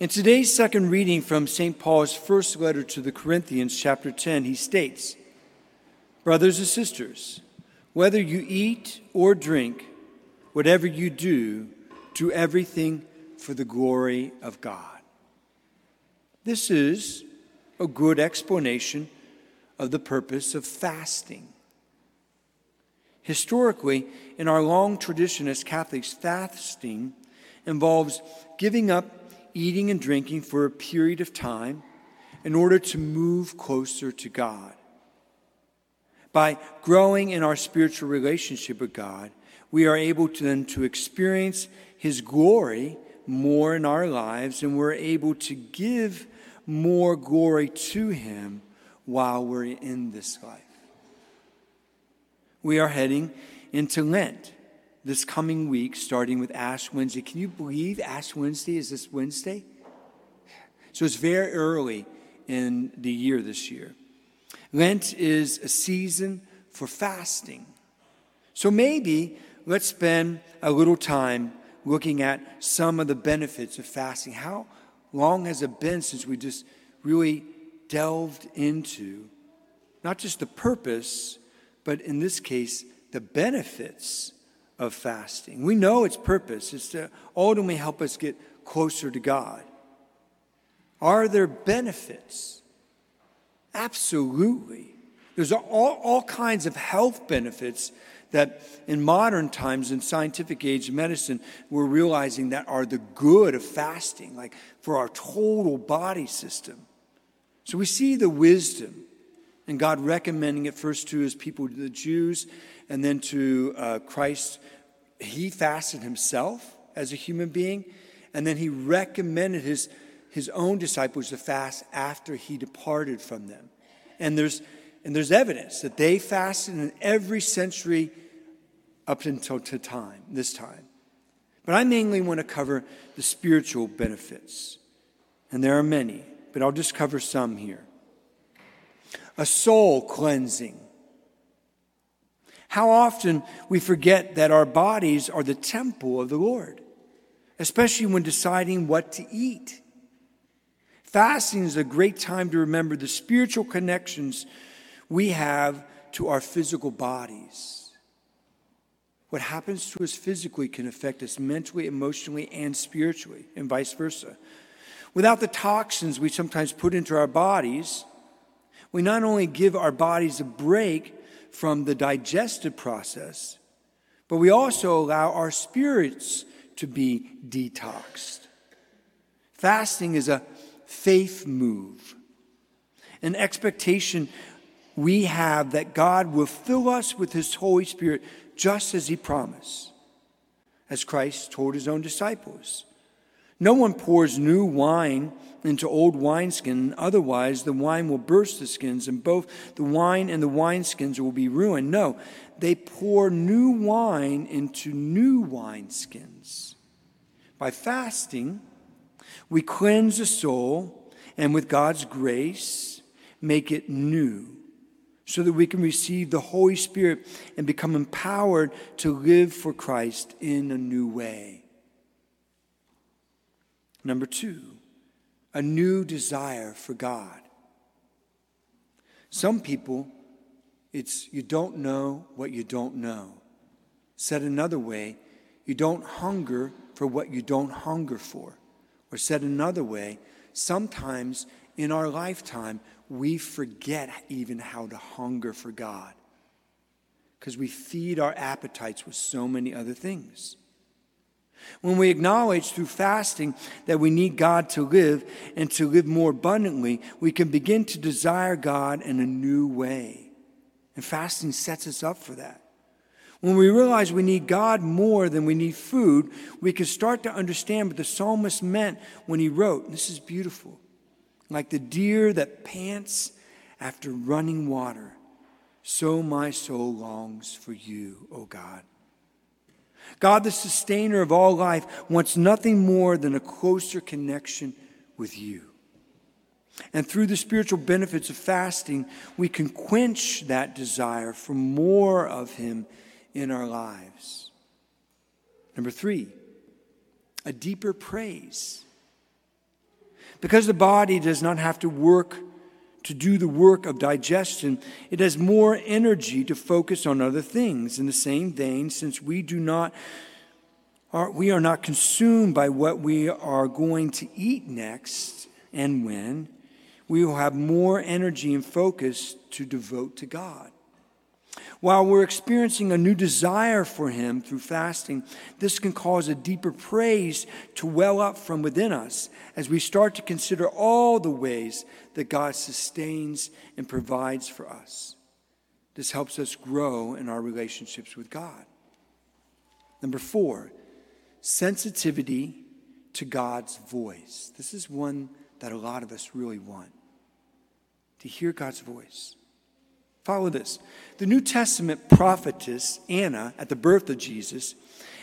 In today's second reading from St. Paul's first letter to the Corinthians, chapter 10, he states Brothers and sisters, whether you eat or drink, whatever you do, do everything for the glory of God. This is a good explanation of the purpose of fasting. Historically, in our long tradition as Catholics, fasting involves giving up eating and drinking for a period of time in order to move closer to God. By growing in our spiritual relationship with God, we are able to then to experience his glory more in our lives and we're able to give more glory to him while we're in this life. We are heading into Lent this coming week, starting with Ash Wednesday. Can you believe Ash Wednesday is this Wednesday? So it's very early in the year this year. Lent is a season for fasting. So maybe let's spend a little time looking at some of the benefits of fasting. How long has it been since we just really delved into not just the purpose, but in this case, the benefits of fasting? We know its purpose is to ultimately help us get closer to God. Are there benefits? Absolutely. There's all, all kinds of health benefits that in modern times, in scientific age medicine, we're realizing that are the good of fasting, like for our total body system. So we see the wisdom and God recommending it first to his people, the Jews, and then to uh, Christ. He fasted himself as a human being, and then he recommended his, his own disciples to fast after he departed from them. And there's and there's evidence that they fasted in every century up until to time, this time. But I mainly want to cover the spiritual benefits. And there are many, but I'll just cover some here. A soul cleansing. How often we forget that our bodies are the temple of the Lord, especially when deciding what to eat. Fasting is a great time to remember the spiritual connections we have to our physical bodies. What happens to us physically can affect us mentally, emotionally, and spiritually, and vice versa. Without the toxins we sometimes put into our bodies, we not only give our bodies a break from the digestive process, but we also allow our spirits to be detoxed. Fasting is a faith move, an expectation we have that God will fill us with His Holy Spirit just as He promised, as Christ told His own disciples. No one pours new wine into old wineskin, otherwise the wine will burst the skins, and both the wine and the wineskins will be ruined. No, they pour new wine into new wineskins. By fasting, we cleanse the soul, and with God's grace, make it new so that we can receive the Holy Spirit and become empowered to live for Christ in a new way. Number two, a new desire for God. Some people, it's you don't know what you don't know. Said another way, you don't hunger for what you don't hunger for. Or said another way, sometimes in our lifetime, we forget even how to hunger for God because we feed our appetites with so many other things. When we acknowledge through fasting that we need God to live and to live more abundantly, we can begin to desire God in a new way. And fasting sets us up for that. When we realize we need God more than we need food, we can start to understand what the psalmist meant when he wrote. This is beautiful like the deer that pants after running water, so my soul longs for you, O God. God, the sustainer of all life, wants nothing more than a closer connection with you. And through the spiritual benefits of fasting, we can quench that desire for more of Him in our lives. Number three, a deeper praise. Because the body does not have to work to do the work of digestion, it has more energy to focus on other things. In the same vein, since we do not are, we are not consumed by what we are going to eat next and when, we will have more energy and focus to devote to God. While we're experiencing a new desire for Him through fasting, this can cause a deeper praise to well up from within us as we start to consider all the ways that God sustains and provides for us. This helps us grow in our relationships with God. Number four, sensitivity to God's voice. This is one that a lot of us really want to hear God's voice. Follow this. The New Testament prophetess, Anna, at the birth of Jesus,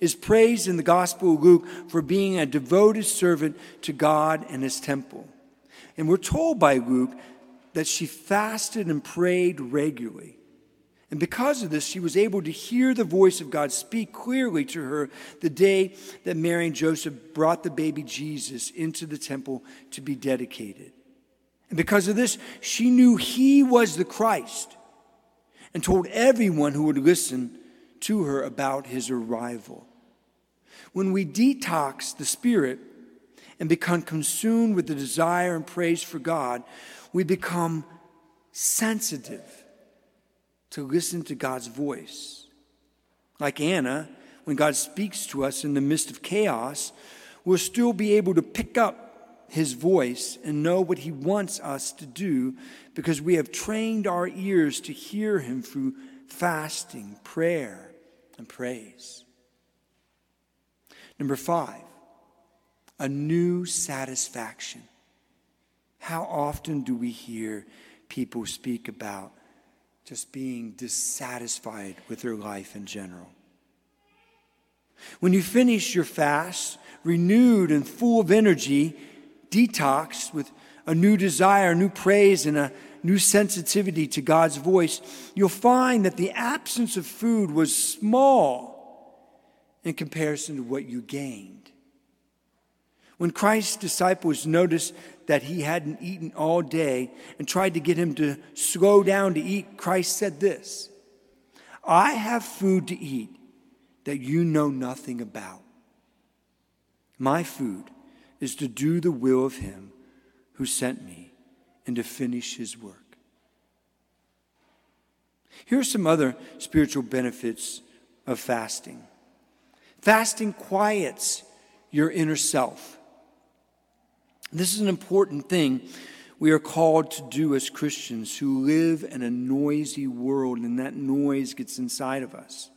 is praised in the Gospel of Luke for being a devoted servant to God and his temple. And we're told by Luke that she fasted and prayed regularly. And because of this, she was able to hear the voice of God speak clearly to her the day that Mary and Joseph brought the baby Jesus into the temple to be dedicated. And because of this, she knew he was the Christ and told everyone who would listen to her about his arrival. When we detox the spirit and become consumed with the desire and praise for God, we become sensitive to listen to God's voice. Like Anna, when God speaks to us in the midst of chaos, we'll still be able to pick up his voice and know what he wants us to do because we have trained our ears to hear him through fasting, prayer, and praise. Number five, a new satisfaction. How often do we hear people speak about just being dissatisfied with their life in general? When you finish your fast, renewed and full of energy, detox with a new desire, new praise, and a new sensitivity to God's voice, you'll find that the absence of food was small in comparison to what you gained. When Christ's disciples noticed that he hadn't eaten all day and tried to get him to slow down to eat, Christ said this I have food to eat that you know nothing about. My food is to do the will of him who sent me and to finish his work. Here are some other spiritual benefits of fasting fasting quiets your inner self. This is an important thing we are called to do as Christians who live in a noisy world, and that noise gets inside of us.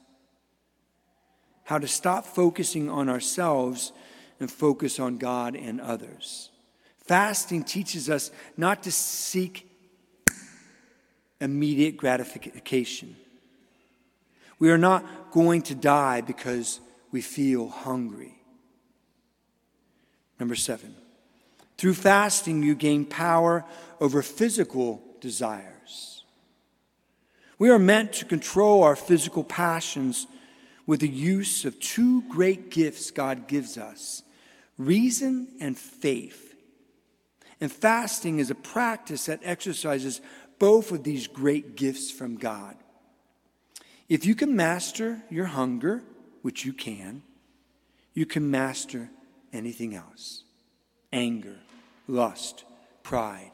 How to stop focusing on ourselves and focus on God and others. Fasting teaches us not to seek immediate gratification. We are not going to die because we feel hungry. Number seven, through fasting, you gain power over physical desires. We are meant to control our physical passions with the use of two great gifts God gives us reason and faith. And fasting is a practice that exercises both of these great gifts from God. If you can master your hunger, which you can, you can master anything else anger, lust, pride,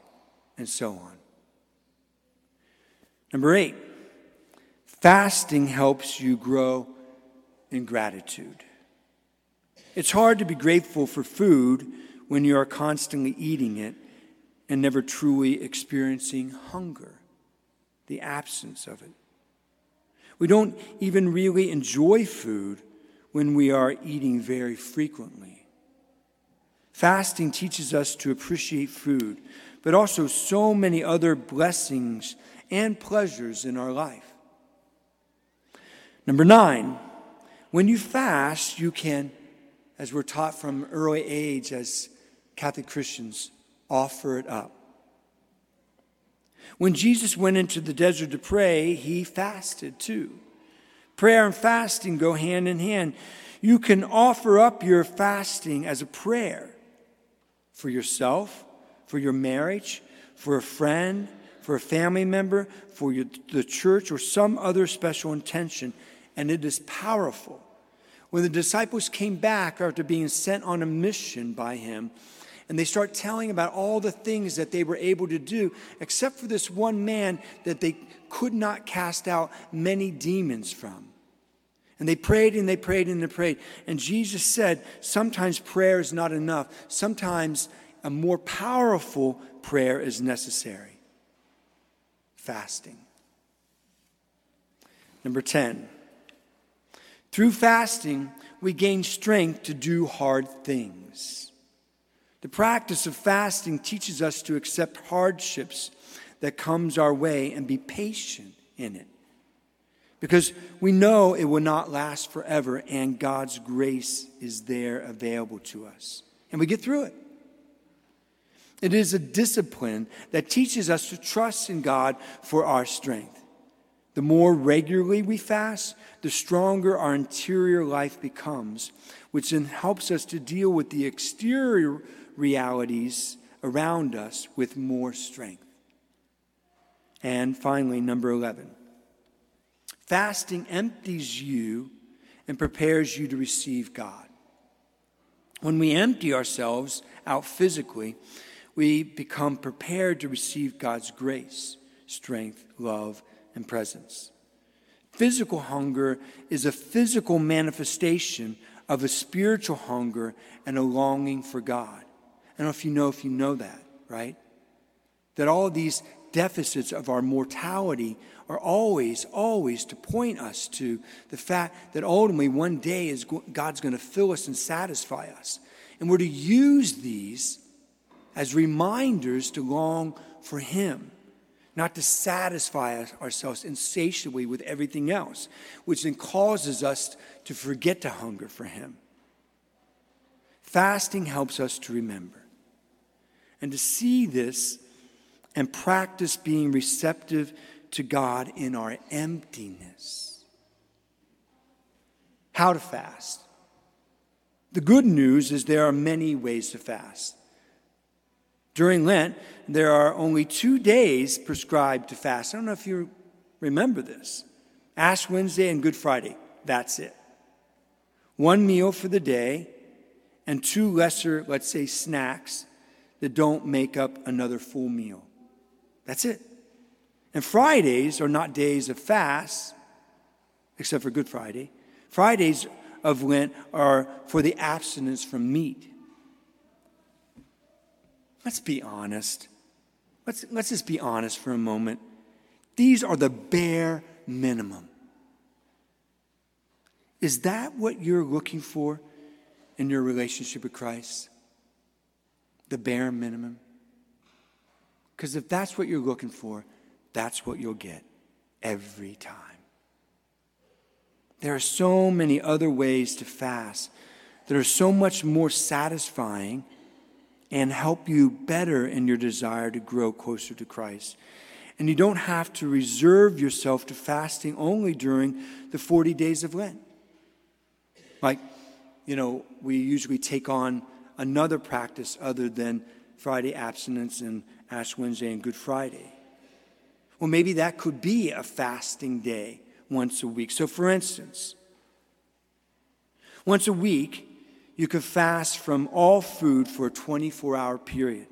and so on. Number eight, fasting helps you grow in gratitude. It's hard to be grateful for food when you are constantly eating it and never truly experiencing hunger, the absence of it. We don't even really enjoy food when we are eating very frequently. Fasting teaches us to appreciate food, but also so many other blessings and pleasures in our life. Number nine, when you fast, you can, as we're taught from early age as Catholic Christians, offer it up. When Jesus went into the desert to pray, he fasted too. Prayer and fasting go hand in hand. You can offer up your fasting as a prayer for yourself for your marriage, for a friend, for a family member, for your, the church, or some other special intention, and it is powerful. When the disciples came back after being sent on a mission by him, and they start telling about all the things that they were able to do, except for this one man that they could not cast out many demons from. And they prayed and they prayed and they prayed. And Jesus said, sometimes prayer is not enough. Sometimes a more powerful prayer is necessary fasting. Number 10, through fasting, we gain strength to do hard things. The practice of fasting teaches us to accept hardships that comes our way and be patient in it because we know it will not last forever and God's grace is there available to us. And we get through it. It is a discipline that teaches us to trust in God for our strength. The more regularly we fast, the stronger our interior life becomes, which then helps us to deal with the exterior realities around us with more strength. And finally, number 11 Fasting empties you and prepares you to receive God. When we empty ourselves out physically, we become prepared to receive God's grace, strength, love, and presence. Physical hunger is a physical manifestation of a spiritual hunger and a longing for God. I don't know if you know if you know that, right? That all these deficits of our mortality are always, always to point us to the fact that ultimately one day is God's going to fill us and satisfy us. And we're to use these as reminders to long for Him, not to satisfy ourselves insatiably with everything else, which then causes us to forget to hunger for Him. Fasting helps us to remember and to see this and practice being receptive to God in our emptiness. How to fast. The good news is there are many ways to fast. During Lent, there are only two days prescribed to fast. I don't know if you remember this Ash Wednesday and Good Friday. That's it. One meal for the day and two lesser, let's say, snacks that don't make up another full meal. That's it. And Fridays are not days of fast, except for Good Friday. Fridays of Lent are for the abstinence from meat. Let's be honest. Let's, let's just be honest for a moment. These are the bare minimum. Is that what you're looking for in your relationship with Christ? The bare minimum? Because if that's what you're looking for, that's what you'll get every time. There are so many other ways to fast that are so much more satisfying and help you better in your desire to grow closer to Christ. And you don't have to reserve yourself to fasting only during the 40 days of Lent. Like, you know, we usually take on another practice other than Friday abstinence and Ash Wednesday and Good Friday. Well, maybe that could be a fasting day once a week. So, for instance, once a week, you could fast from all food for a 24 hour period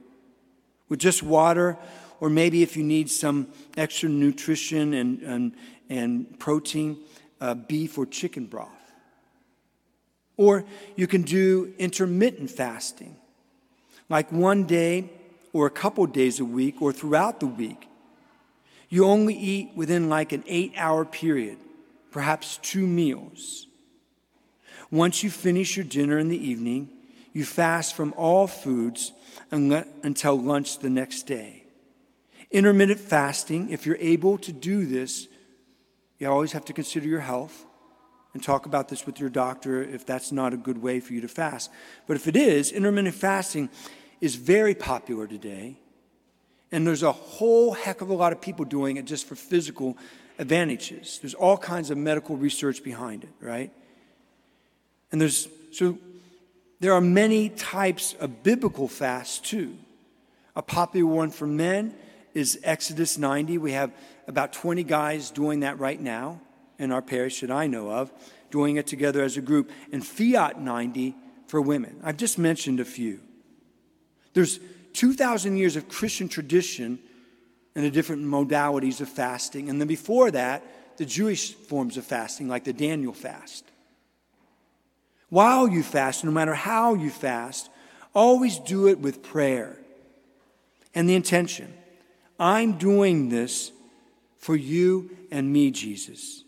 with just water, or maybe if you need some extra nutrition and, and, and protein, uh, beef or chicken broth. Or you can do intermittent fasting, like one day or a couple days a week or throughout the week you only eat within like an eight hour period, perhaps two meals. Once you finish your dinner in the evening, you fast from all foods until lunch the next day. Intermittent fasting, if you're able to do this, you always have to consider your health and talk about this with your doctor if that's not a good way for you to fast. But if it is, intermittent fasting is very popular today. And there's a whole heck of a lot of people doing it just for physical advantages. There's all kinds of medical research behind it, right? And there's so there are many types of biblical fasts too. A popular one for men is Exodus 90. We have about 20 guys doing that right now in our parish that I know of, doing it together as a group. And Fiat 90 for women. I've just mentioned a few. There's 2,000 years of Christian tradition and the different modalities of fasting. And then before that, the Jewish forms of fasting, like the Daniel fast. While you fast, no matter how you fast, always do it with prayer and the intention I'm doing this for you and me, Jesus.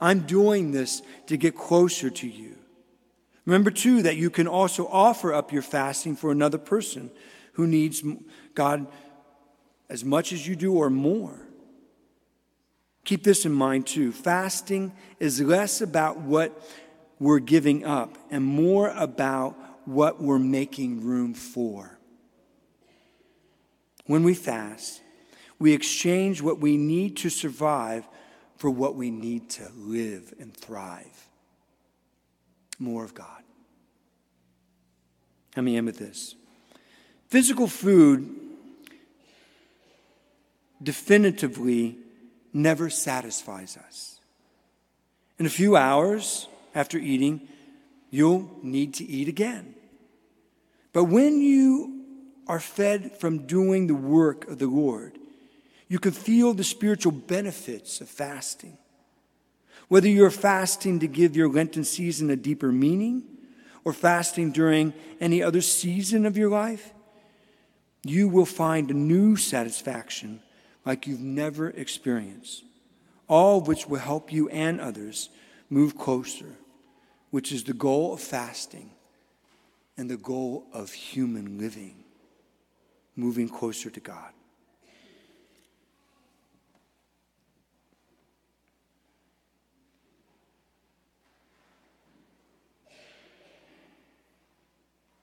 I'm doing this to get closer to you. Remember, too, that you can also offer up your fasting for another person who needs God as much as you do or more. Keep this in mind, too. Fasting is less about what we're giving up and more about what we're making room for. When we fast, we exchange what we need to survive for what we need to live and thrive. More of God. Let me end with this. Physical food definitively never satisfies us. In a few hours after eating, you'll need to eat again. But when you are fed from doing the work of the Lord, you can feel the spiritual benefits of fasting. Whether you're fasting to give your Lenten season a deeper meaning or fasting during any other season of your life, you will find a new satisfaction like you've never experienced, all of which will help you and others move closer, which is the goal of fasting and the goal of human living, moving closer to God.